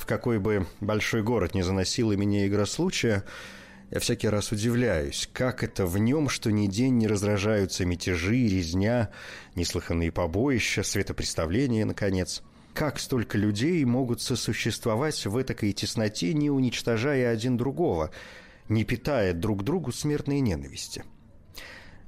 В какой бы большой город не заносила меня игра случая, я всякий раз удивляюсь, как это в нем, что ни день не раздражаются мятежи, резня, неслыханные побоища, светопреставления, наконец. Как столько людей могут сосуществовать в этой тесноте, не уничтожая один другого, не питая друг другу смертной ненависти?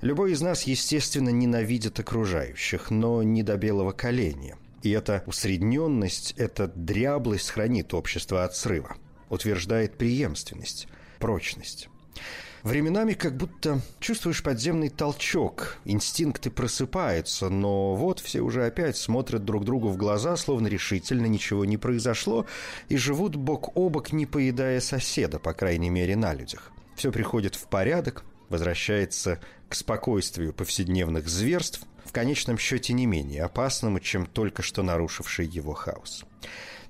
Любой из нас, естественно, ненавидит окружающих, но не до белого коленя. И эта усредненность, эта дряблость хранит общество от срыва, утверждает преемственность, прочность. Временами как будто чувствуешь подземный толчок, инстинкты просыпаются, но вот все уже опять смотрят друг другу в глаза, словно решительно ничего не произошло, и живут бок о бок, не поедая соседа, по крайней мере, на людях. Все приходит в порядок, возвращается к спокойствию повседневных зверств, в конечном счете не менее опасному, чем только что нарушивший его хаос.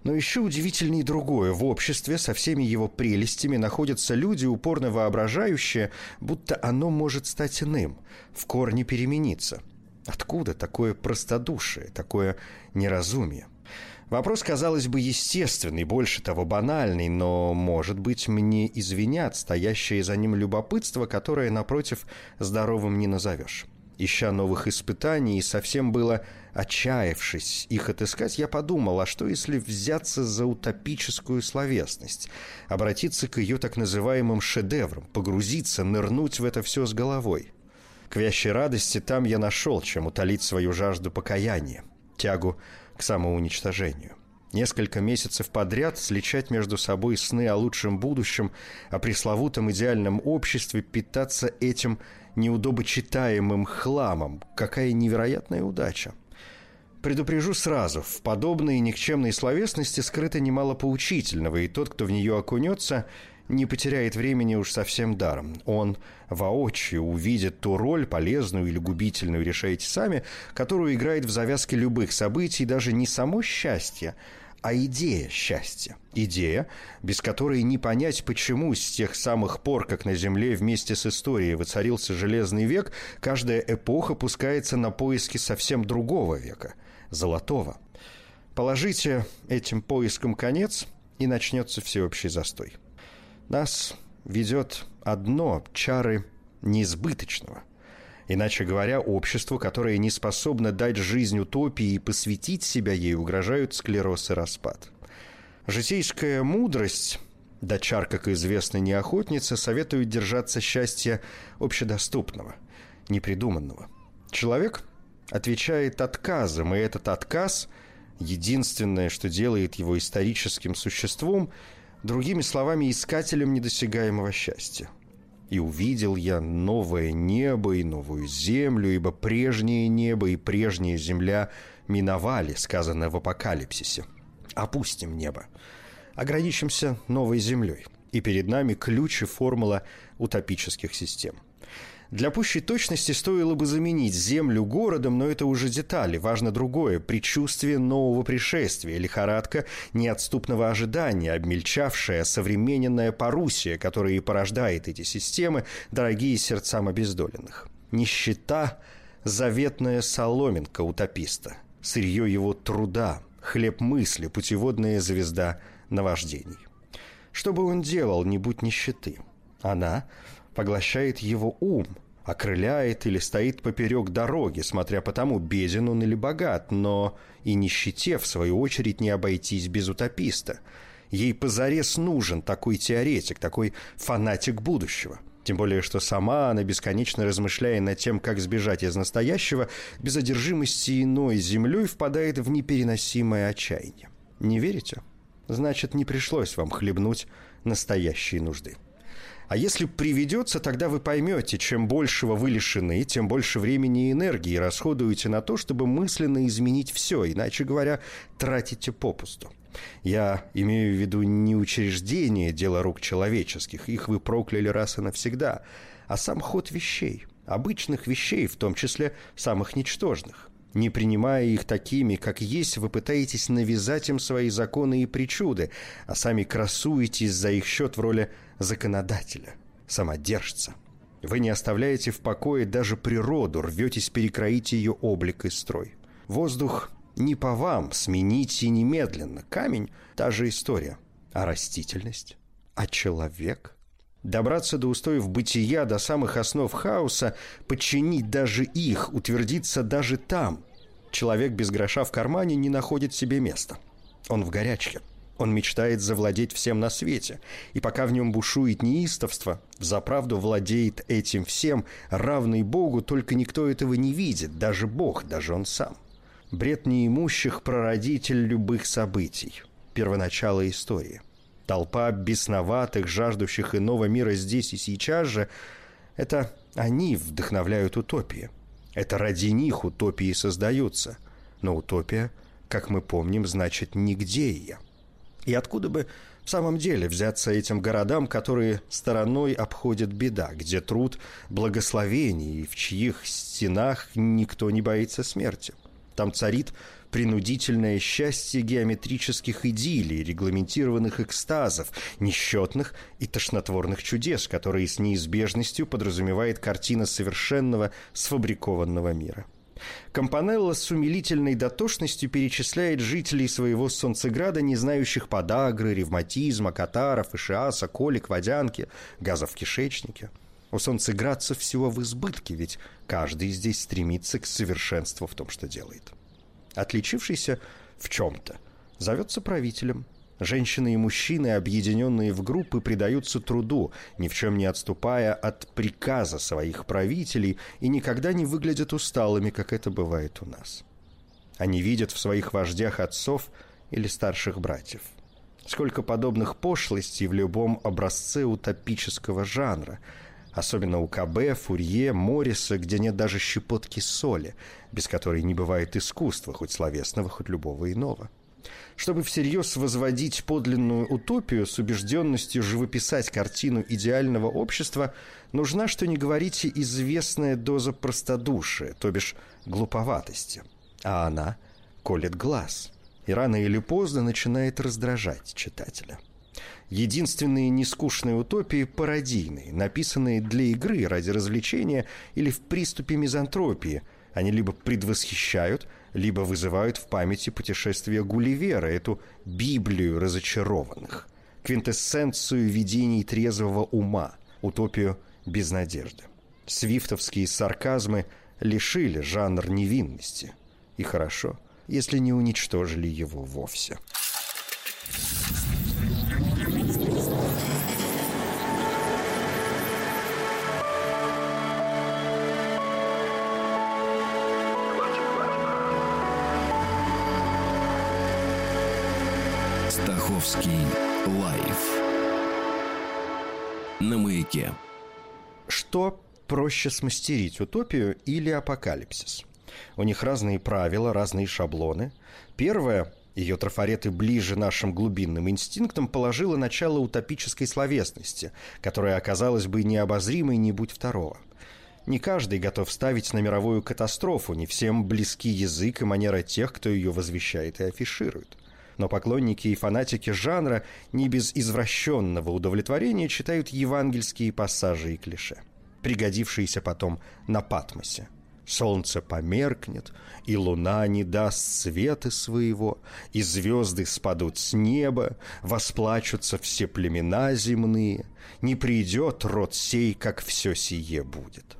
Но еще удивительнее другое. В обществе со всеми его прелестями находятся люди, упорно воображающие, будто оно может стать иным, в корне перемениться. Откуда такое простодушие, такое неразумие? Вопрос, казалось бы, естественный, больше того банальный, но, может быть, мне извинят стоящее за ним любопытство, которое, напротив, здоровым не назовешь. Ища новых испытаний и совсем было отчаявшись их отыскать, я подумал, а что если взяться за утопическую словесность, обратиться к ее так называемым шедеврам, погрузиться, нырнуть в это все с головой? К вящей радости там я нашел, чем утолить свою жажду покаяния, тягу к самоуничтожению. Несколько месяцев подряд сличать между собой сны о лучшем будущем, о пресловутом идеальном обществе, питаться этим неудобочитаемым хламом. Какая невероятная удача! Предупрежу сразу, в подобной никчемной словесности скрыто немало поучительного, и тот, кто в нее окунется, не потеряет времени уж совсем даром. Он воочию увидит ту роль, полезную или губительную, решаете сами, которую играет в завязке любых событий даже не само счастье, а идея счастья. Идея, без которой не понять, почему с тех самых пор, как на Земле вместе с историей воцарился Железный век, каждая эпоха пускается на поиски совсем другого века – золотого. Положите этим поискам конец, и начнется всеобщий застой. Нас ведет одно – чары неизбыточного – Иначе говоря, обществу, которое не способно дать жизнь утопии и посвятить себя ей, угрожают склероз и распад. Житейская мудрость, дочар, как известно, не охотница, советует держаться счастья общедоступного, непридуманного. Человек отвечает отказом, и этот отказ – единственное, что делает его историческим существом, другими словами, искателем недосягаемого счастья – и увидел я новое небо и новую землю, ибо прежнее небо и прежняя земля миновали, сказано в Апокалипсисе. Опустим небо. Ограничимся новой землей. И перед нами ключ и формула утопических систем – для пущей точности стоило бы заменить землю городом, но это уже детали. Важно другое – предчувствие нового пришествия, лихорадка неотступного ожидания, обмельчавшая современная парусия, которая и порождает эти системы, дорогие сердцам обездоленных. Нищета – заветная соломинка утописта, сырье его труда, хлеб мысли, путеводная звезда наваждений. Что бы он делал, не будь нищеты? Она поглощает его ум, окрыляет или стоит поперек дороги, смотря по тому, беден он или богат, но и нищете, в свою очередь, не обойтись без утописта. Ей позарез нужен такой теоретик, такой фанатик будущего. Тем более, что сама она, бесконечно размышляя над тем, как сбежать из настоящего, без одержимости иной землей впадает в непереносимое отчаяние. Не верите? Значит, не пришлось вам хлебнуть настоящей нужды. А если приведется, тогда вы поймете, чем большего вы лишены, тем больше времени и энергии расходуете на то, чтобы мысленно изменить все, иначе говоря, тратите попусту. Я имею в виду не учреждение дела рук человеческих, их вы прокляли раз и навсегда, а сам ход вещей, обычных вещей, в том числе самых ничтожных. Не принимая их такими, как есть, вы пытаетесь навязать им свои законы и причуды, а сами красуетесь за их счет в роли законодателя, самодержца. Вы не оставляете в покое даже природу, рветесь перекроить ее облик и строй. Воздух не по вам, смените немедленно. Камень – та же история. А растительность? А человек? Добраться до устоев бытия, до самых основ хаоса, подчинить даже их, утвердиться даже там. Человек без гроша в кармане не находит себе места. Он в горячке. Он мечтает завладеть всем на свете. И пока в нем бушует неистовство, взаправду владеет этим всем, равный Богу, только никто этого не видит, даже Бог, даже он сам. Бред неимущих – прародитель любых событий. Первоначало истории – Толпа бесноватых, жаждущих иного мира здесь и сейчас же – это они вдохновляют утопии. Это ради них утопии создаются. Но утопия, как мы помним, значит «нигде ее». И откуда бы в самом деле взяться этим городам, которые стороной обходят беда, где труд благословений и в чьих стенах никто не боится смерти? Там царит принудительное счастье геометрических идиллий, регламентированных экстазов, несчетных и тошнотворных чудес, которые с неизбежностью подразумевает картина совершенного сфабрикованного мира. Компанелло с умилительной дотошностью перечисляет жителей своего солнцеграда, не знающих подагры, ревматизма, катаров, ишиаса, колик, водянки, газов в кишечнике. У солнцеградцев всего в избытке, ведь каждый здесь стремится к совершенству в том, что делает отличившийся в чем-то, зовется правителем. Женщины и мужчины, объединенные в группы, предаются труду, ни в чем не отступая от приказа своих правителей и никогда не выглядят усталыми, как это бывает у нас. Они видят в своих вождях отцов или старших братьев. Сколько подобных пошлостей в любом образце утопического жанра – Особенно у КБ, Фурье, Морриса, где нет даже щепотки соли, без которой не бывает искусства, хоть словесного, хоть любого иного. Чтобы всерьез возводить подлинную утопию с убежденностью живописать картину идеального общества, нужна, что не говорите, известная доза простодушия, то бишь глуповатости. А она колет глаз и рано или поздно начинает раздражать читателя. Единственные нескучные утопии пародийные, написанные для игры ради развлечения или в приступе мизантропии. Они либо предвосхищают, либо вызывают в памяти путешествие Гулливера, эту Библию разочарованных, квинтэссенцию видений трезвого ума, утопию без надежды. Свифтовские сарказмы лишили жанр невинности. И хорошо, если не уничтожили его вовсе. Маяке. Что проще смастерить, утопию или апокалипсис? У них разные правила, разные шаблоны. Первое ее трафареты ближе нашим глубинным инстинктам положило начало утопической словесности, которая оказалась бы необозримой не будь второго. Не каждый готов ставить на мировую катастрофу, не всем близки язык и манера тех, кто ее возвещает и афиширует но поклонники и фанатики жанра не без извращенного удовлетворения читают евангельские пассажи и клише, пригодившиеся потом на Патмосе. Солнце померкнет, и луна не даст света своего, и звезды спадут с неба, восплачутся все племена земные, не придет род сей, как все сие будет.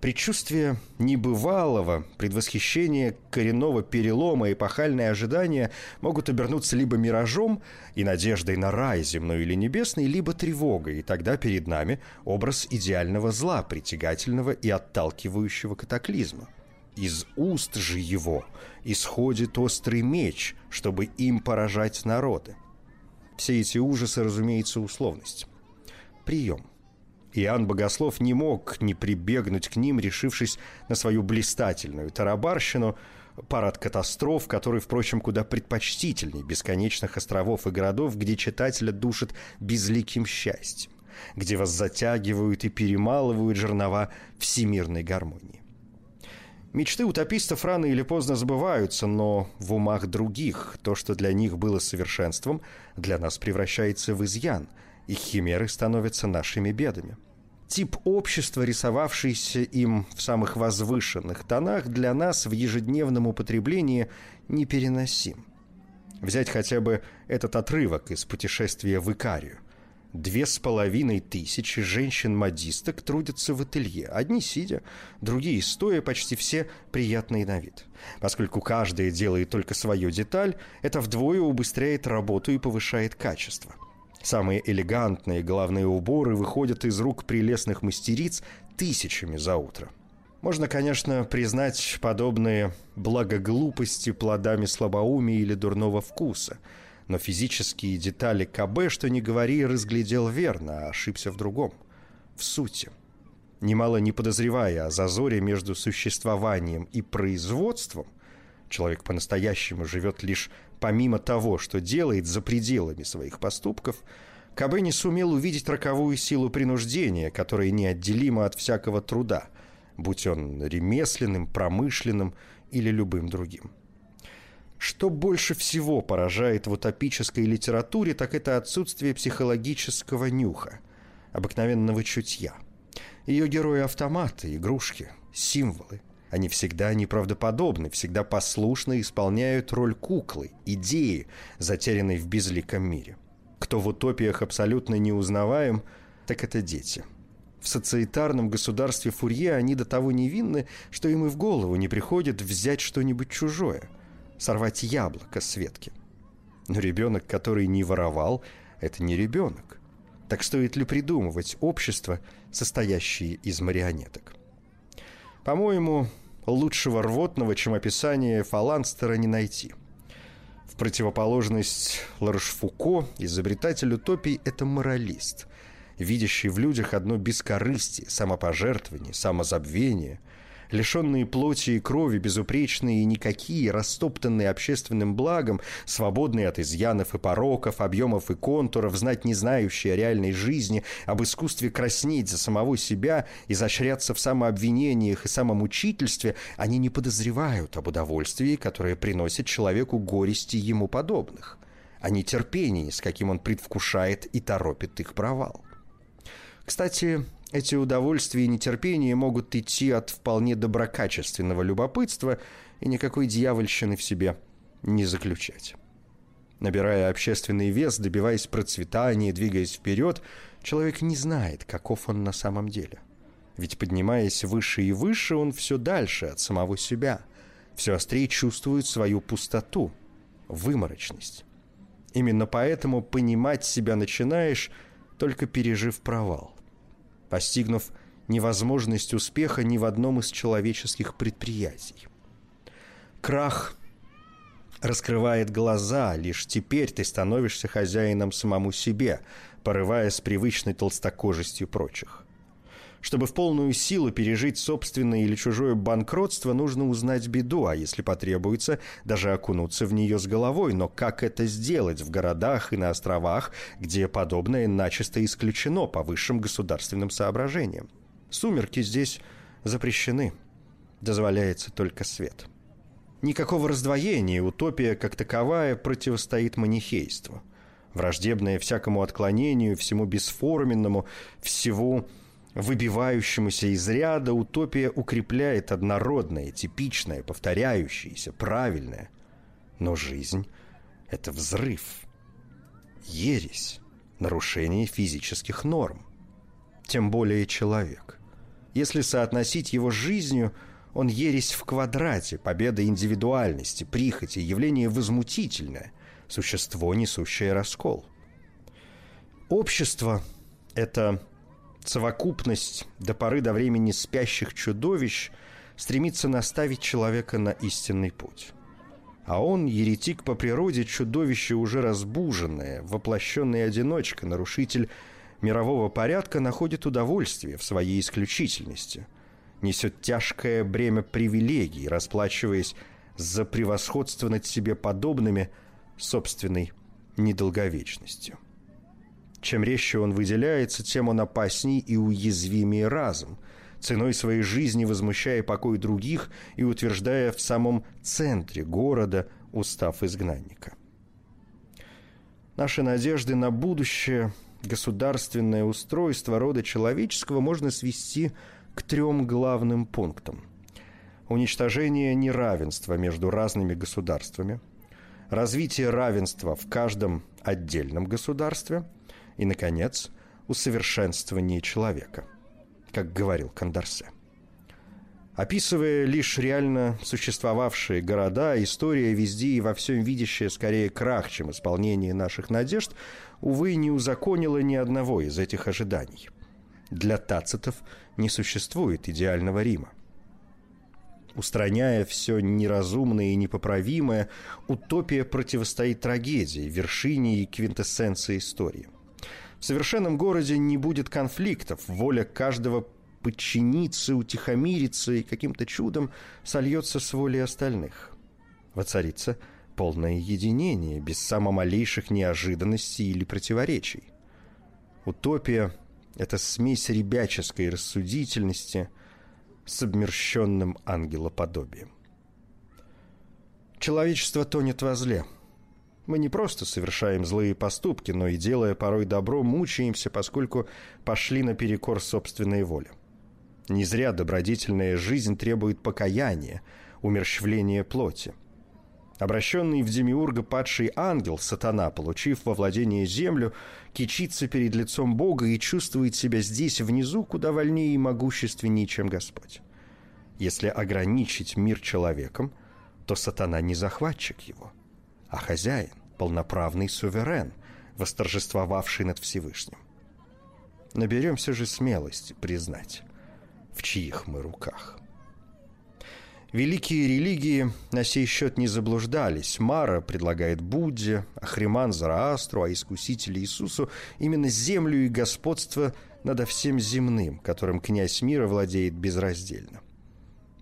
Предчувствие небывалого, предвосхищение коренного перелома, эпохальные ожидания могут обернуться либо миражом и надеждой на рай земной или небесный, либо тревогой, и тогда перед нами образ идеального зла, притягательного и отталкивающего катаклизма. Из уст же его исходит острый меч, чтобы им поражать народы. Все эти ужасы, разумеется, условность. Прием. Иоанн Богослов не мог не прибегнуть к ним, решившись на свою блистательную тарабарщину. парад катастроф, который, впрочем, куда предпочтительней бесконечных островов и городов, где читателя душит безликим счастьем, где вас затягивают и перемалывают жернова всемирной гармонии. Мечты утопистов рано или поздно сбываются, но в умах других то, что для них было совершенством, для нас превращается в изъян, и химеры становятся нашими бедами. Тип общества, рисовавшийся им в самых возвышенных тонах, для нас в ежедневном употреблении непереносим. Взять хотя бы этот отрывок из путешествия в Икарию – Две с половиной тысячи женщин-модисток трудятся в ателье. Одни сидя, другие стоя, почти все приятные на вид. Поскольку каждая делает только свою деталь, это вдвое убыстряет работу и повышает качество. Самые элегантные головные уборы выходят из рук прелестных мастериц тысячами за утро. Можно, конечно, признать подобные благоглупости плодами слабоумия или дурного вкуса – но физические детали КБ, что не говори, разглядел верно, а ошибся в другом. В сути. Немало не подозревая о зазоре между существованием и производством, человек по-настоящему живет лишь помимо того, что делает за пределами своих поступков, КБ не сумел увидеть роковую силу принуждения, которая неотделима от всякого труда, будь он ремесленным, промышленным или любым другим. Что больше всего поражает в утопической литературе, так это отсутствие психологического нюха, обыкновенного чутья. Ее герои автоматы, игрушки, символы. Они всегда неправдоподобны, всегда послушно исполняют роль куклы, идеи, затерянной в безликом мире. Кто в утопиях абсолютно не узнаваем, так это дети. В социетарном государстве Фурье они до того невинны, что им и в голову не приходит взять что-нибудь чужое – сорвать яблоко с ветки. Но ребенок, который не воровал, это не ребенок. Так стоит ли придумывать общество, состоящее из марионеток? По-моему, лучшего рвотного, чем описание Фаланстера, не найти. В противоположность Ларшфуко, изобретатель утопий – это моралист, видящий в людях одно бескорыстие, самопожертвование, самозабвение – лишенные плоти и крови, безупречные и никакие, растоптанные общественным благом, свободные от изъянов и пороков, объемов и контуров, знать не знающие о реальной жизни, об искусстве краснеть за самого себя, изощряться в самообвинениях и самомучительстве, они не подозревают об удовольствии, которое приносит человеку горести ему подобных, а не терпении, с каким он предвкушает и торопит их провал. Кстати, эти удовольствия и нетерпения могут идти от вполне доброкачественного любопытства и никакой дьявольщины в себе не заключать. Набирая общественный вес, добиваясь процветания, двигаясь вперед, человек не знает, каков он на самом деле. Ведь поднимаясь выше и выше, он все дальше от самого себя, все острее чувствует свою пустоту, выморочность. Именно поэтому понимать себя начинаешь, только пережив провал постигнув невозможность успеха ни в одном из человеческих предприятий. Крах раскрывает глаза, лишь теперь ты становишься хозяином самому себе, порывая с привычной толстокожестью прочих. Чтобы в полную силу пережить собственное или чужое банкротство, нужно узнать беду, а если потребуется, даже окунуться в нее с головой. Но как это сделать в городах и на островах, где подобное начисто исключено по высшим государственным соображениям? Сумерки здесь запрещены. Дозволяется только свет. Никакого раздвоения, утопия как таковая противостоит манихейству. Враждебное всякому отклонению, всему бесформенному, всего выбивающемуся из ряда утопия укрепляет однородное, типичное, повторяющееся, правильное. Но жизнь — это взрыв, ересь, нарушение физических норм. Тем более человек. Если соотносить его с жизнью, он ересь в квадрате, победа индивидуальности, прихоти, явление возмутительное, существо, несущее раскол. Общество — это совокупность до поры до времени спящих чудовищ стремится наставить человека на истинный путь. А он, еретик по природе, чудовище уже разбуженное, воплощенный одиночка, нарушитель мирового порядка, находит удовольствие в своей исключительности, несет тяжкое бремя привилегий, расплачиваясь за превосходство над себе подобными собственной недолговечностью. Чем резче он выделяется, тем он опасней и уязвимее разум, ценой своей жизни возмущая покой других и утверждая в самом центре города устав изгнанника. Наши надежды на будущее, государственное устройство рода человеческого можно свести к трем главным пунктам. Уничтожение неравенства между разными государствами, развитие равенства в каждом отдельном государстве и, наконец, усовершенствование человека, как говорил Кандарсе. Описывая лишь реально существовавшие города, история везде и во всем видящая скорее крах, чем исполнение наших надежд, увы, не узаконила ни одного из этих ожиданий. Для тацитов не существует идеального Рима. Устраняя все неразумное и непоправимое, утопия противостоит трагедии, вершине и квинтэссенции истории. В совершенном городе не будет конфликтов, воля каждого подчиниться, утихомириться и каким-то чудом сольется с волей остальных. Воцарится полное единение, без самомалейших неожиданностей или противоречий. Утопия — это смесь ребяческой рассудительности с обмерщенным ангелоподобием. Человечество тонет во зле. Мы не просто совершаем злые поступки, но и, делая порой добро, мучаемся, поскольку пошли наперекор собственной воле. Не зря добродетельная жизнь требует покаяния, умерщвления плоти. Обращенный в Демиурга падший ангел, сатана, получив во владение землю, кичится перед лицом Бога и чувствует себя здесь, внизу, куда вольнее и могущественнее, чем Господь. Если ограничить мир человеком, то сатана не захватчик его, а хозяин, полноправный суверен, восторжествовавший над Всевышним. Наберемся же смелости признать, в чьих мы руках. Великие религии на сей счет не заблуждались. Мара предлагает Будде, Ахриман Зараастру, а искуситель Иисусу именно землю и господство над всем земным, которым князь мира владеет безраздельно.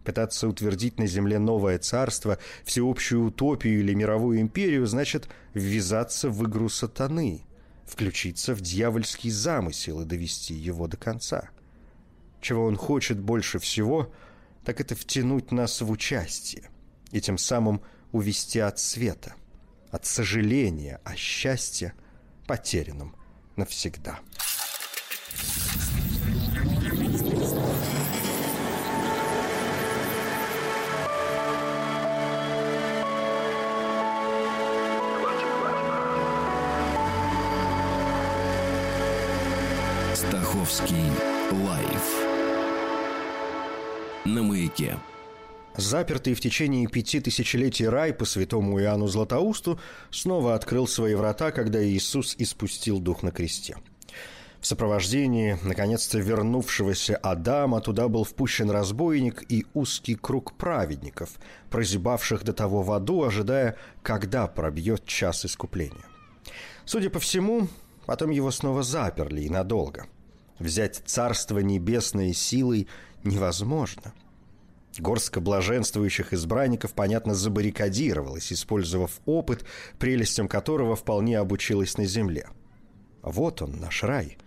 Пытаться утвердить на земле новое царство, всеобщую утопию или мировую империю, значит ввязаться в игру сатаны, включиться в дьявольский замысел и довести его до конца – чего он хочет больше всего, так это втянуть нас в участие и тем самым увести от света, от сожаления о счастье, потерянном навсегда. Стаховский лайф на маяке. Запертый в течение пяти тысячелетий рай по святому Иоанну Златоусту снова открыл свои врата, когда Иисус испустил дух на кресте. В сопровождении, наконец-то вернувшегося Адама, туда был впущен разбойник и узкий круг праведников, прозябавших до того в аду, ожидая, когда пробьет час искупления. Судя по всему, потом его снова заперли и надолго. Взять царство небесное силой невозможно. Горстка блаженствующих избранников, понятно, забаррикадировалась, использовав опыт, прелестям которого вполне обучилась на земле. Вот он, наш рай,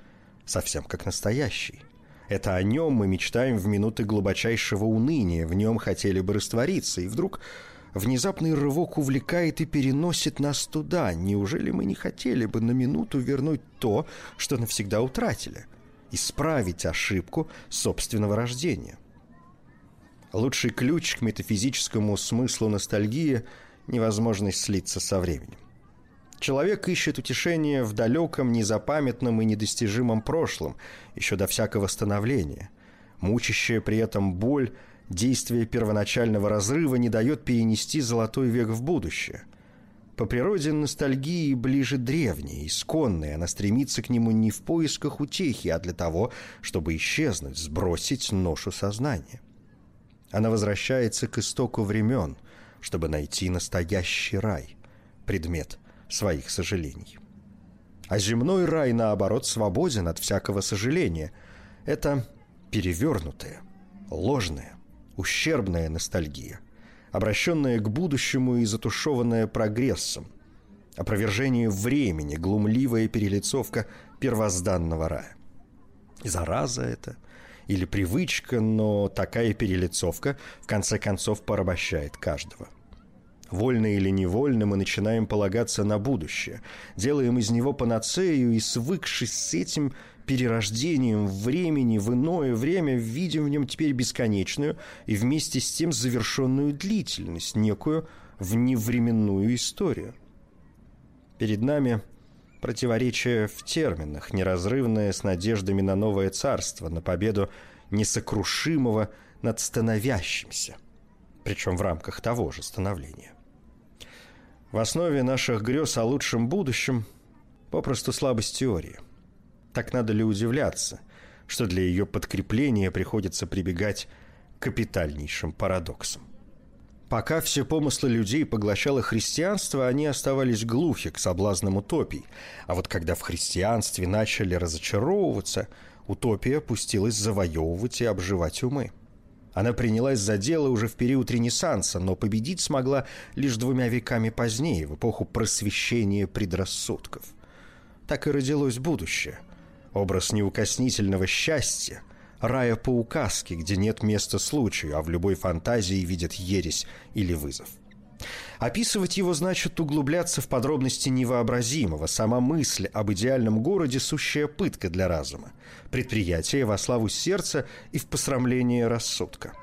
совсем как настоящий. Это о нем мы мечтаем в минуты глубочайшего уныния, в нем хотели бы раствориться, и вдруг внезапный рывок увлекает и переносит нас туда. Неужели мы не хотели бы на минуту вернуть то, что навсегда утратили? Исправить ошибку собственного рождения. Лучший ключ к метафизическому смыслу ностальгии – невозможность слиться со временем. Человек ищет утешение в далеком, незапамятном и недостижимом прошлом, еще до всякого становления. Мучащая при этом боль, действие первоначального разрыва не дает перенести золотой век в будущее – по природе ностальгии ближе древней, исконной. Она стремится к нему не в поисках утехи, а для того, чтобы исчезнуть, сбросить ношу сознания. Она возвращается к истоку времен, чтобы найти настоящий рай, предмет своих сожалений. А земной рай, наоборот, свободен от всякого сожаления. Это перевернутая, ложная, ущербная ностальгия – обращенное к будущему и затушеванное прогрессом, опровержение времени, глумливая перелицовка первозданного рая. Зараза это или привычка, но такая перелицовка в конце концов порабощает каждого – Вольно или невольно мы начинаем полагаться на будущее, делаем из него панацею и, свыкшись с этим перерождением времени в иное время, видим в нем теперь бесконечную и вместе с тем завершенную длительность, некую вневременную историю. Перед нами противоречие в терминах, неразрывное с надеждами на новое царство, на победу несокрушимого над становящимся, причем в рамках того же становления. В основе наших грез о лучшем будущем попросту слабость теории. Так надо ли удивляться, что для ее подкрепления приходится прибегать к капитальнейшим парадоксам? Пока все помыслы людей поглощало христианство, они оставались глухи к соблазнам утопий. А вот когда в христианстве начали разочаровываться, утопия пустилась завоевывать и обживать умы. Она принялась за дело уже в период Ренессанса, но победить смогла лишь двумя веками позднее, в эпоху просвещения предрассудков. Так и родилось будущее. Образ неукоснительного счастья, рая по указке, где нет места случаю, а в любой фантазии видят ересь или вызов. Описывать его значит углубляться в подробности невообразимого. Сама мысль об идеальном городе – сущая пытка для разума. Предприятие во славу сердца и в посрамление рассудка.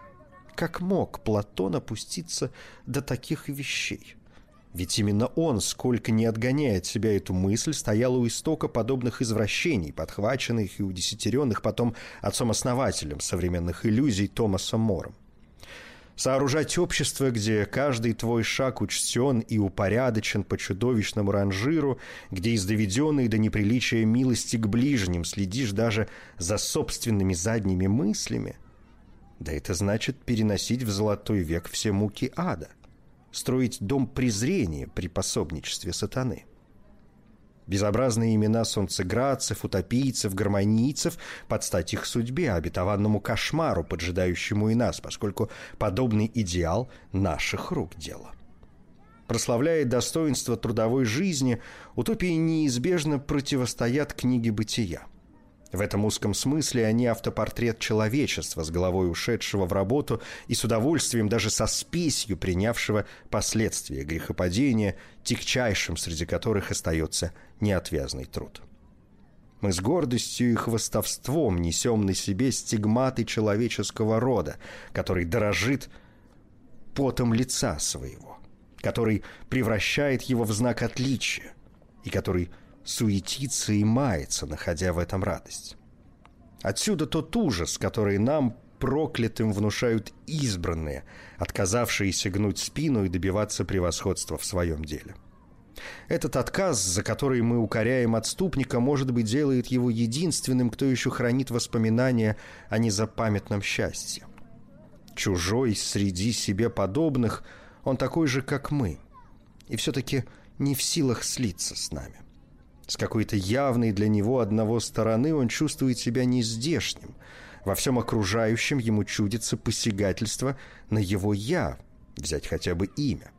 Как мог Платон опуститься до таких вещей? Ведь именно он, сколько не отгоняет себя эту мысль, стоял у истока подобных извращений, подхваченных и удесятеренных потом отцом-основателем современных иллюзий Томасом Мором. Сооружать общество, где каждый твой шаг учтен и упорядочен по чудовищному ранжиру, где из доведенной до неприличия милости к ближним следишь даже за собственными задними мыслями, да это значит переносить в золотой век все муки ада, строить дом презрения при пособничестве сатаны. Безобразные имена солнцеградцев, утопийцев, гармонийцев под стать их судьбе, обетованному кошмару, поджидающему и нас, поскольку подобный идеал наших рук дело. Прославляя достоинство трудовой жизни, утопии неизбежно противостоят книге бытия – в этом узком смысле они автопортрет человечества с головой ушедшего в работу и с удовольствием, даже со спесью принявшего последствия грехопадения, тягчайшим среди которых остается неотвязный труд. Мы с гордостью и хвостовством несем на себе стигматы человеческого рода, который дорожит потом лица своего, который превращает его в знак отличия и который – суетится и мается, находя в этом радость. Отсюда тот ужас, который нам, проклятым, внушают избранные, отказавшиеся гнуть спину и добиваться превосходства в своем деле. Этот отказ, за который мы укоряем отступника, может быть, делает его единственным, кто еще хранит воспоминания о незапамятном счастье. Чужой среди себе подобных, он такой же, как мы, и все-таки не в силах слиться с нами. С какой-то явной для него одного стороны он чувствует себя нездешним. Во всем окружающем ему чудится посягательство на его «я», взять хотя бы имя.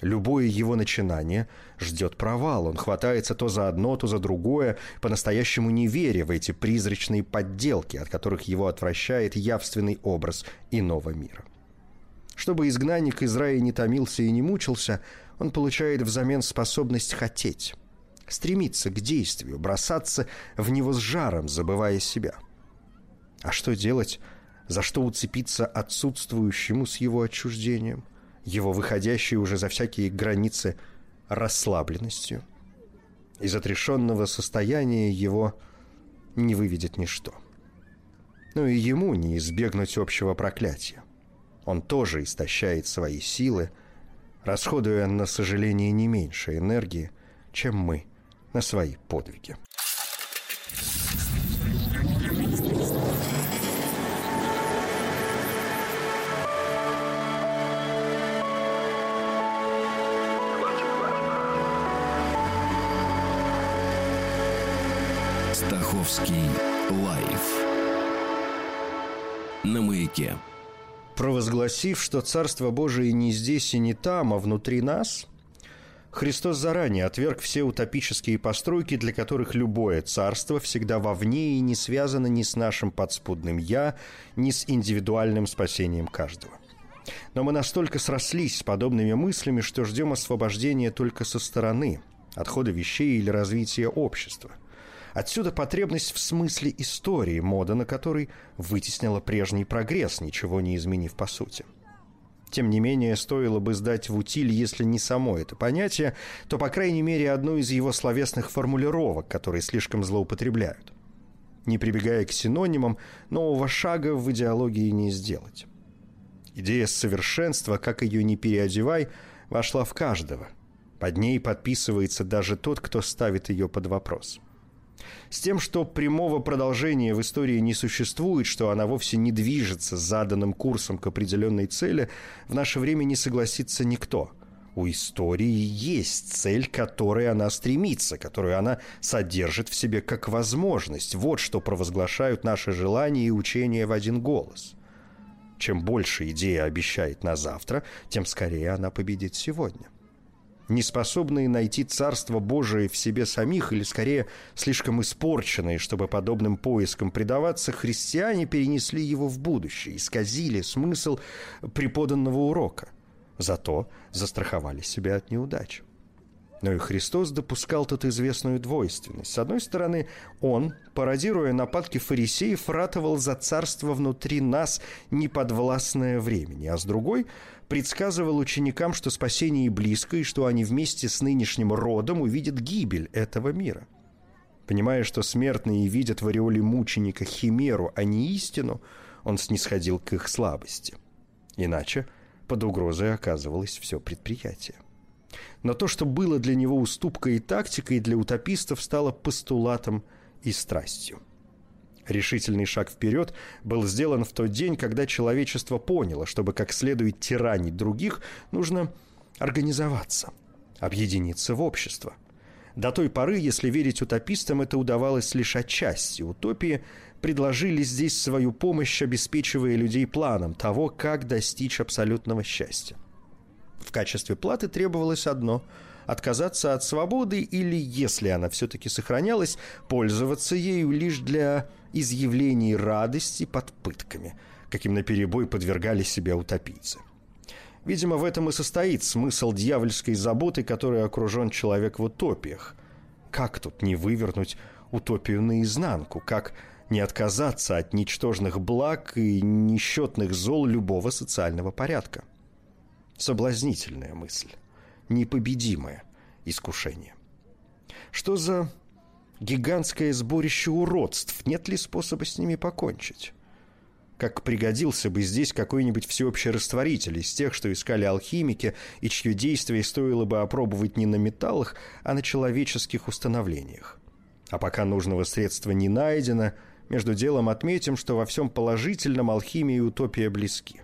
Любое его начинание ждет провал. Он хватается то за одно, то за другое, по-настоящему не веря в эти призрачные подделки, от которых его отвращает явственный образ иного мира. Чтобы изгнанник из рая не томился и не мучился, он получает взамен способность хотеть стремиться к действию, бросаться в него с жаром, забывая себя. А что делать, за что уцепиться отсутствующему с его отчуждением, его выходящей уже за всякие границы расслабленностью? Из отрешенного состояния его не выведет ничто. Но и ему не избегнуть общего проклятия. Он тоже истощает свои силы, расходуя на сожаление не меньше энергии, чем мы – на свои подвиги. Стаховский лайф на маяке. Провозгласив, что Царство Божие не здесь и не там, а внутри нас, Христос заранее отверг все утопические постройки, для которых любое царство всегда вовне и не связано ни с нашим подспудным «я», ни с индивидуальным спасением каждого. Но мы настолько срослись с подобными мыслями, что ждем освобождения только со стороны, отхода вещей или развития общества. Отсюда потребность в смысле истории, мода на который вытеснила прежний прогресс, ничего не изменив по сути. Тем не менее, стоило бы сдать в утиль, если не само это понятие, то, по крайней мере, одну из его словесных формулировок, которые слишком злоупотребляют. Не прибегая к синонимам, нового шага в идеологии не сделать. Идея совершенства, как ее не переодевай, вошла в каждого. Под ней подписывается даже тот, кто ставит ее под вопрос – с тем, что прямого продолжения в истории не существует, что она вовсе не движется заданным курсом к определенной цели, в наше время не согласится никто. У истории есть цель, к которой она стремится, которую она содержит в себе как возможность. Вот что провозглашают наши желания и учения в один голос. Чем больше идея обещает на завтра, тем скорее она победит сегодня неспособные найти Царство Божие в себе самих, или скорее слишком испорченные, чтобы подобным поискам предаваться, христиане перенесли его в будущее, исказили смысл преподанного урока. Зато застраховали себя от неудач. Но и Христос допускал тут известную двойственность. С одной стороны, Он, пародируя нападки фарисеев, ратовал за царство внутри нас, неподвластное времени, а с другой – предсказывал ученикам, что спасение близко, и что они вместе с нынешним родом увидят гибель этого мира. Понимая, что смертные видят в ореоле мученика химеру, а не истину, он снисходил к их слабости. Иначе под угрозой оказывалось все предприятие. Но то, что было для него уступкой и тактикой, для утопистов стало постулатом и страстью. Решительный шаг вперед был сделан в тот день, когда человечество поняло, чтобы как следует тиранить других, нужно организоваться, объединиться в общество. До той поры, если верить утопистам, это удавалось лишь отчасти. Утопии предложили здесь свою помощь, обеспечивая людей планом того, как достичь абсолютного счастья. В качестве платы требовалось одно – отказаться от свободы или, если она все-таки сохранялась, пользоваться ею лишь для изъявлений радости под пытками, каким наперебой подвергали себя утопийцы. Видимо, в этом и состоит смысл дьявольской заботы, которой окружен человек в утопиях. Как тут не вывернуть утопию наизнанку? Как не отказаться от ничтожных благ и несчетных зол любого социального порядка? Соблазнительная мысль непобедимое искушение. Что за гигантское сборище уродств? Нет ли способа с ними покончить? Как пригодился бы здесь какой-нибудь всеобщий растворитель из тех, что искали алхимики, и чье действие стоило бы опробовать не на металлах, а на человеческих установлениях. А пока нужного средства не найдено, между делом отметим, что во всем положительном алхимия и утопия близки –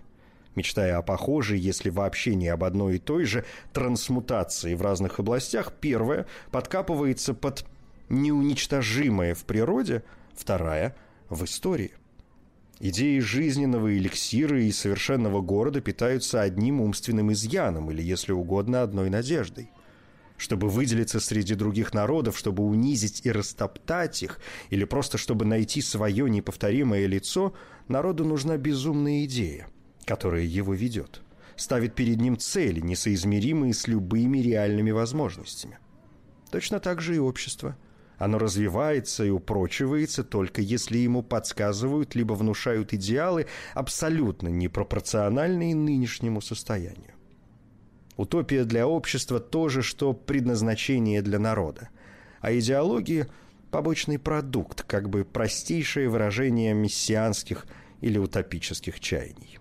Мечтая о похожей, если вообще не об одной и той же, трансмутации в разных областях, первая подкапывается под неуничтожимое в природе, вторая – в истории. Идеи жизненного эликсира и совершенного города питаются одним умственным изъяном, или, если угодно, одной надеждой. Чтобы выделиться среди других народов, чтобы унизить и растоптать их, или просто чтобы найти свое неповторимое лицо, народу нужна безумная идея – которое его ведет, ставит перед ним цели, несоизмеримые с любыми реальными возможностями. Точно так же и общество. Оно развивается и упрочивается только если ему подсказывают либо внушают идеалы, абсолютно непропорциональные нынешнему состоянию. Утопия для общества то же, что предназначение для народа, а идеология – побочный продукт, как бы простейшее выражение мессианских или утопических чаяний.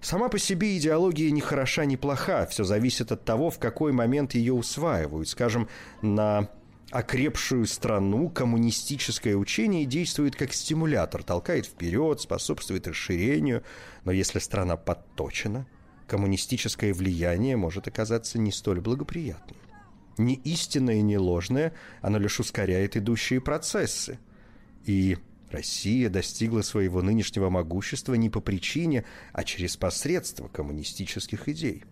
Сама по себе идеология ни хороша, ни плоха. Все зависит от того, в какой момент ее усваивают. Скажем, на окрепшую страну коммунистическое учение действует как стимулятор, толкает вперед, способствует расширению. Но если страна подточена, коммунистическое влияние может оказаться не столь благоприятным. Не истинное, не ложное, оно лишь ускоряет идущие процессы. И Россия достигла своего нынешнего могущества не по причине, а через посредство коммунистических идей.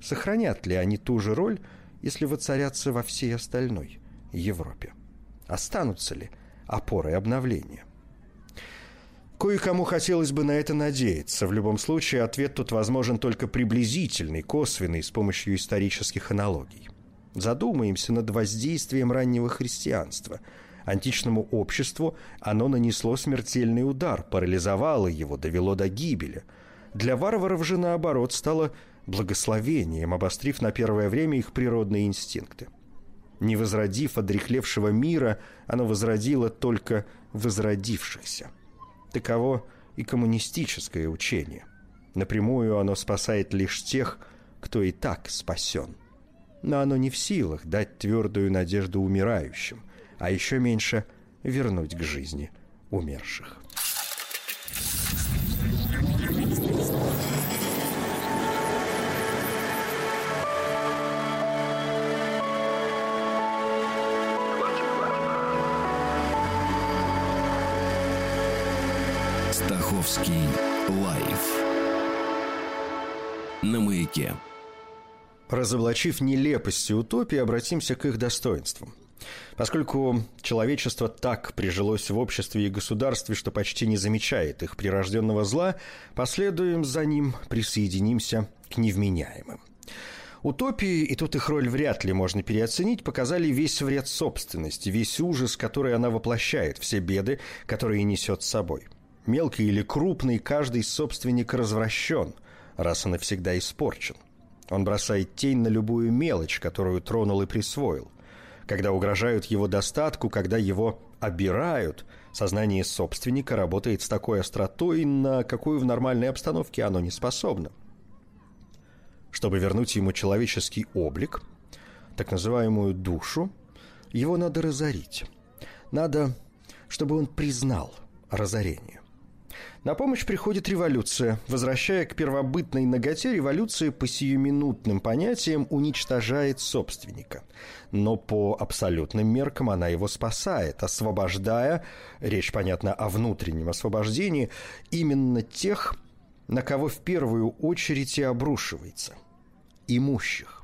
Сохранят ли они ту же роль, если воцарятся во всей остальной Европе? Останутся ли опорой обновления? Кое-кому хотелось бы на это надеяться. В любом случае, ответ тут возможен только приблизительный, косвенный, с помощью исторических аналогий. Задумаемся над воздействием раннего христианства – Античному обществу оно нанесло смертельный удар, парализовало его, довело до гибели. Для варваров же, наоборот, стало благословением, обострив на первое время их природные инстинкты. Не возродив одрехлевшего мира, оно возродило только возродившихся. Таково и коммунистическое учение. Напрямую оно спасает лишь тех, кто и так спасен. Но оно не в силах дать твердую надежду умирающим – а еще меньше вернуть к жизни умерших. Стаховский лайф на маяке. Разоблачив нелепости утопии, обратимся к их достоинствам. Поскольку человечество так прижилось в обществе и государстве, что почти не замечает их прирожденного зла, последуем за ним, присоединимся к невменяемым. Утопии, и тут их роль вряд ли можно переоценить, показали весь вред собственности, весь ужас, который она воплощает, все беды, которые несет с собой. Мелкий или крупный, каждый собственник развращен, раз он навсегда испорчен. Он бросает тень на любую мелочь, которую тронул и присвоил – когда угрожают его достатку, когда его обирают, сознание собственника работает с такой остротой, на какую в нормальной обстановке оно не способно. Чтобы вернуть ему человеческий облик, так называемую душу, его надо разорить. Надо, чтобы он признал разорение. На помощь приходит революция. Возвращая к первобытной ноготе, революция по сиюминутным понятиям уничтожает собственника. Но по абсолютным меркам она его спасает, освобождая, речь, понятно, о внутреннем освобождении, именно тех, на кого в первую очередь и обрушивается – имущих.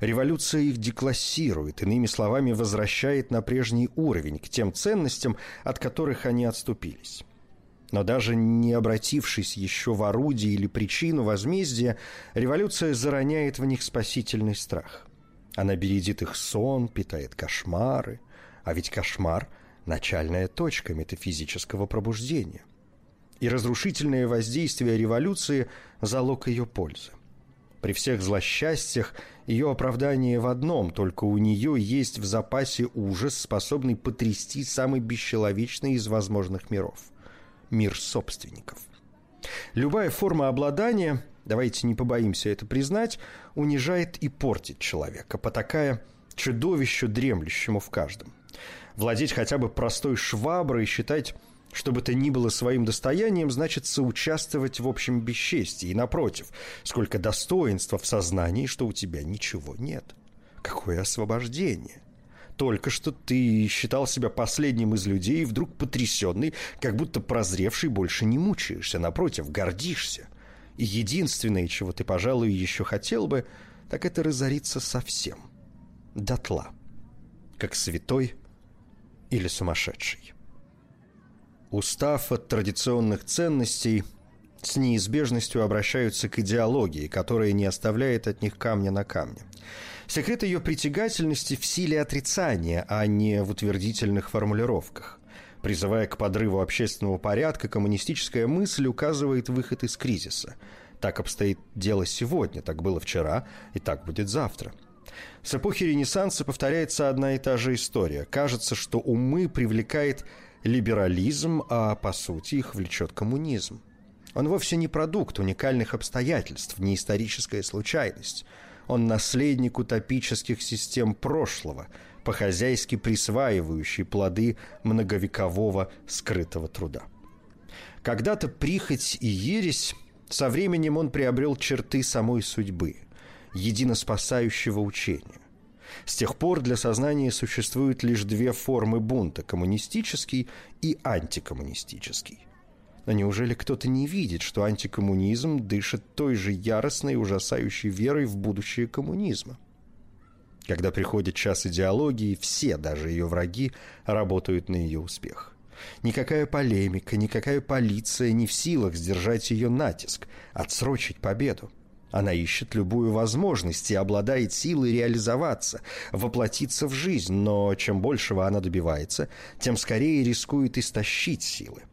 Революция их деклассирует, иными словами, возвращает на прежний уровень, к тем ценностям, от которых они отступились. Но даже не обратившись еще в орудие или причину возмездия, революция зароняет в них спасительный страх. Она бередит их сон, питает кошмары. А ведь кошмар – начальная точка метафизического пробуждения. И разрушительное воздействие революции – залог ее пользы. При всех злосчастьях ее оправдание в одном, только у нее есть в запасе ужас, способный потрясти самый бесчеловечный из возможных миров – мир собственников. Любая форма обладания, давайте не побоимся это признать, унижает и портит человека, потакая чудовищу, дремлющему в каждом. Владеть хотя бы простой шваброй и считать что бы то ни было своим достоянием, значит соучаствовать в общем бесчестии. И напротив, сколько достоинства в сознании, что у тебя ничего нет. Какое освобождение! Только что ты считал себя последним из людей, и вдруг потрясенный, как будто прозревший, больше не мучаешься, напротив, гордишься. И единственное, чего ты, пожалуй, еще хотел бы, так это разориться совсем. Дотла. Как святой или сумасшедший. Устав от традиционных ценностей, с неизбежностью обращаются к идеологии, которая не оставляет от них камня на камне. Секрет ее притягательности в силе отрицания, а не в утвердительных формулировках. Призывая к подрыву общественного порядка, коммунистическая мысль указывает выход из кризиса. Так обстоит дело сегодня, так было вчера и так будет завтра. С эпохи Ренессанса повторяется одна и та же история. Кажется, что умы привлекает либерализм, а по сути их влечет коммунизм. Он вовсе не продукт уникальных обстоятельств, не историческая случайность – он наследник утопических систем прошлого, по-хозяйски присваивающий плоды многовекового скрытого труда. Когда-то прихоть и ересь, со временем он приобрел черты самой судьбы, единоспасающего учения. С тех пор для сознания существуют лишь две формы бунта – коммунистический и антикоммунистический. Но неужели кто-то не видит, что антикоммунизм дышит той же яростной и ужасающей верой в будущее коммунизма? Когда приходит час идеологии, все, даже ее враги, работают на ее успех. Никакая полемика, никакая полиция не в силах сдержать ее натиск, отсрочить победу. Она ищет любую возможность и обладает силой реализоваться, воплотиться в жизнь, но чем большего она добивается, тем скорее рискует истощить силы.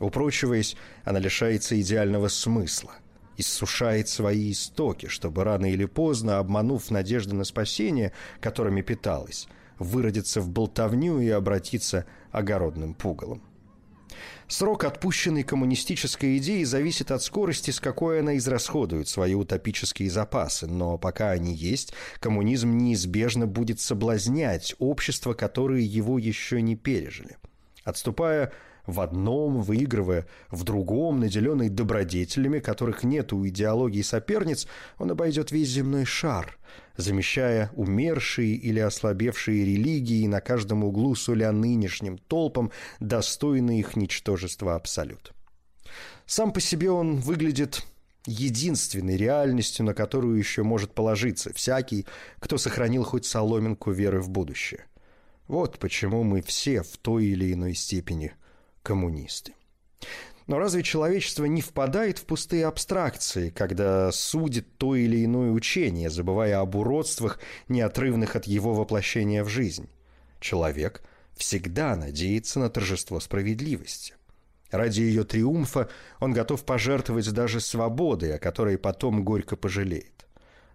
Упрочиваясь, она лишается идеального смысла, иссушает свои истоки, чтобы рано или поздно, обманув надежды на спасение, которыми питалась, выродиться в болтовню и обратиться огородным пугалом. Срок, отпущенный коммунистической идеей, зависит от скорости, с какой она израсходует свои утопические запасы, но пока они есть, коммунизм неизбежно будет соблазнять общества, которые его еще не пережили. Отступая в одном, выигрывая в другом, наделенный добродетелями, которых нет у идеологии соперниц, он обойдет весь земной шар, замещая умершие или ослабевшие религии на каждом углу суля нынешним толпам, достойные их ничтожества абсолют. Сам по себе он выглядит единственной реальностью, на которую еще может положиться всякий, кто сохранил хоть соломинку веры в будущее. Вот почему мы все в той или иной степени коммунисты. Но разве человечество не впадает в пустые абстракции, когда судит то или иное учение, забывая об уродствах, неотрывных от его воплощения в жизнь? Человек всегда надеется на торжество справедливости. Ради ее триумфа он готов пожертвовать даже свободой, о которой потом горько пожалеет.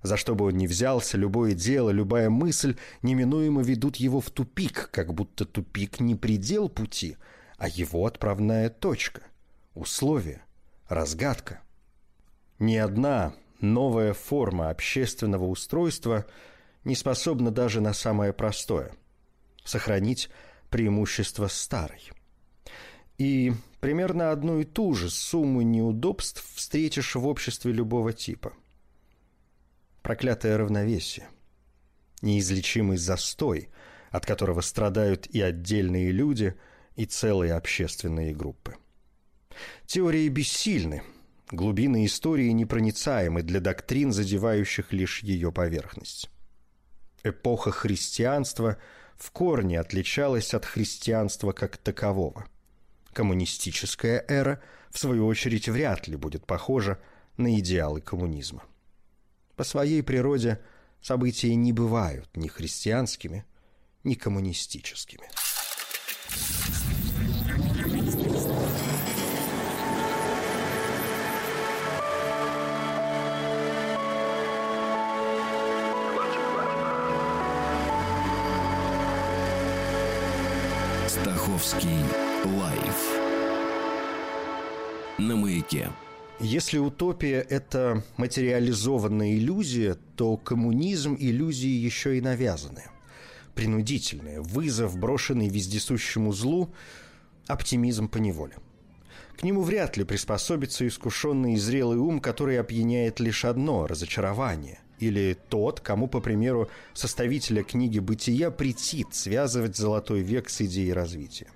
За что бы он ни взялся, любое дело, любая мысль неминуемо ведут его в тупик, как будто тупик не предел пути – а его отправная точка, условие, разгадка. Ни одна новая форма общественного устройства не способна даже на самое простое – сохранить преимущество старой. И примерно одну и ту же сумму неудобств встретишь в обществе любого типа. Проклятое равновесие, неизлечимый застой, от которого страдают и отдельные люди – и целые общественные группы. Теории бессильны, глубины истории непроницаемы для доктрин, задевающих лишь ее поверхность. Эпоха христианства в корне отличалась от христианства как такового. Коммунистическая эра, в свою очередь, вряд ли будет похожа на идеалы коммунизма. По своей природе события не бывают ни христианскими, ни коммунистическими. Стаховский лайф на маяке. Если утопия – это материализованная иллюзия, то коммунизм – иллюзии еще и навязанные принудительное, вызов, брошенный вездесущему злу, оптимизм по неволе. К нему вряд ли приспособится искушенный и зрелый ум, который опьяняет лишь одно – разочарование. Или тот, кому, по примеру составителя книги «Бытия», претит связывать золотой век с идеей развития.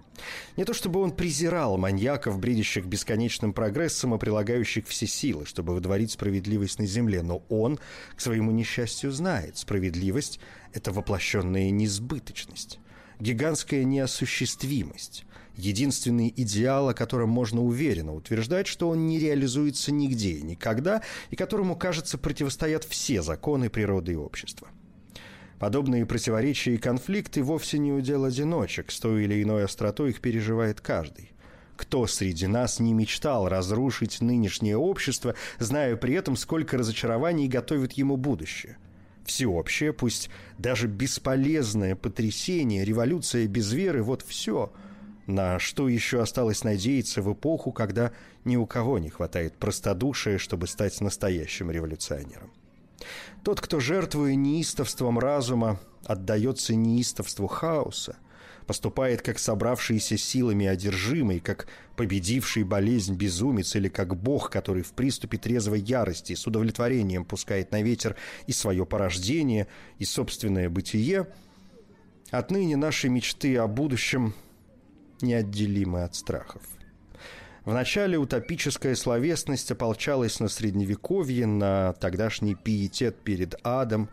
Не то чтобы он презирал маньяков, бредящих бесконечным прогрессом и прилагающих все силы, чтобы выдворить справедливость на земле, но он, к своему несчастью, знает, справедливость – это воплощенная несбыточность, гигантская неосуществимость, единственный идеал, о котором можно уверенно утверждать, что он не реализуется нигде и никогда, и которому, кажется, противостоят все законы природы и общества – Подобные противоречия и конфликты вовсе не удел одиночек, с той или иной остротой их переживает каждый. Кто среди нас не мечтал разрушить нынешнее общество, зная при этом, сколько разочарований готовит ему будущее? Всеобщее, пусть даже бесполезное потрясение, революция без веры – вот все, на что еще осталось надеяться в эпоху, когда ни у кого не хватает простодушия, чтобы стать настоящим революционером. Тот, кто, жертвуя неистовством разума, отдается неистовству хаоса, поступает как собравшийся силами одержимый, как победивший болезнь безумец или как бог, который в приступе трезвой ярости с удовлетворением пускает на ветер и свое порождение, и собственное бытие, отныне наши мечты о будущем неотделимы от страхов. Вначале утопическая словесность ополчалась на средневековье, на тогдашний пиетет перед адом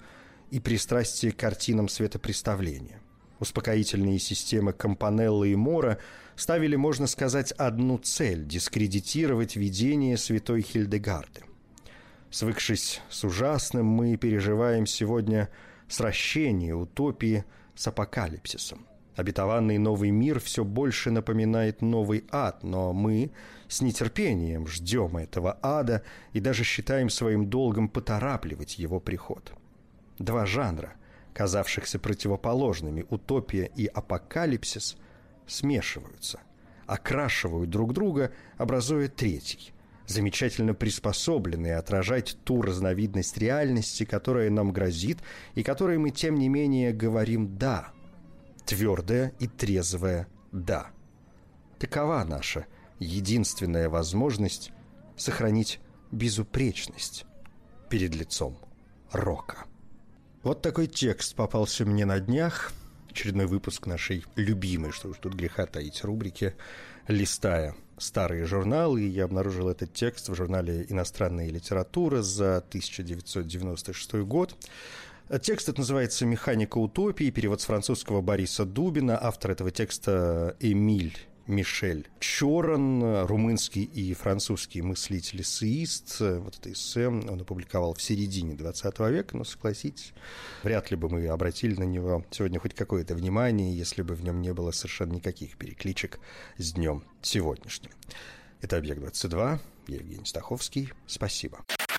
и пристрастие к картинам светопреставления. Успокоительные системы Компанелла и Мора ставили, можно сказать, одну цель – дискредитировать видение святой Хильдегарды. Свыкшись с ужасным, мы переживаем сегодня сращение утопии с апокалипсисом. Обетованный новый мир все больше напоминает новый ад, но мы с нетерпением ждем этого ада и даже считаем своим долгом поторапливать его приход. Два жанра, казавшихся противоположными, утопия и апокалипсис, смешиваются, окрашивают друг друга, образуя третий, замечательно приспособленный отражать ту разновидность реальности, которая нам грозит и которой мы, тем не менее, говорим «да», твердое и трезвое «да». Такова наша единственная возможность сохранить безупречность перед лицом рока. Вот такой текст попался мне на днях. Очередной выпуск нашей любимой, что уж тут греха таить, рубрики «Листая старые журналы». И я обнаружил этот текст в журнале «Иностранная литература» за 1996 год. Текст этот называется «Механика утопии», перевод с французского Бориса Дубина, автор этого текста Эмиль Мишель Чоран, румынский и французский мыслитель-эссеист. Вот это эссе он опубликовал в середине 20 века, но, согласитесь, вряд ли бы мы обратили на него сегодня хоть какое-то внимание, если бы в нем не было совершенно никаких перекличек с днем сегодняшним. Это «Объект-22», я Евгений Стаховский. Спасибо.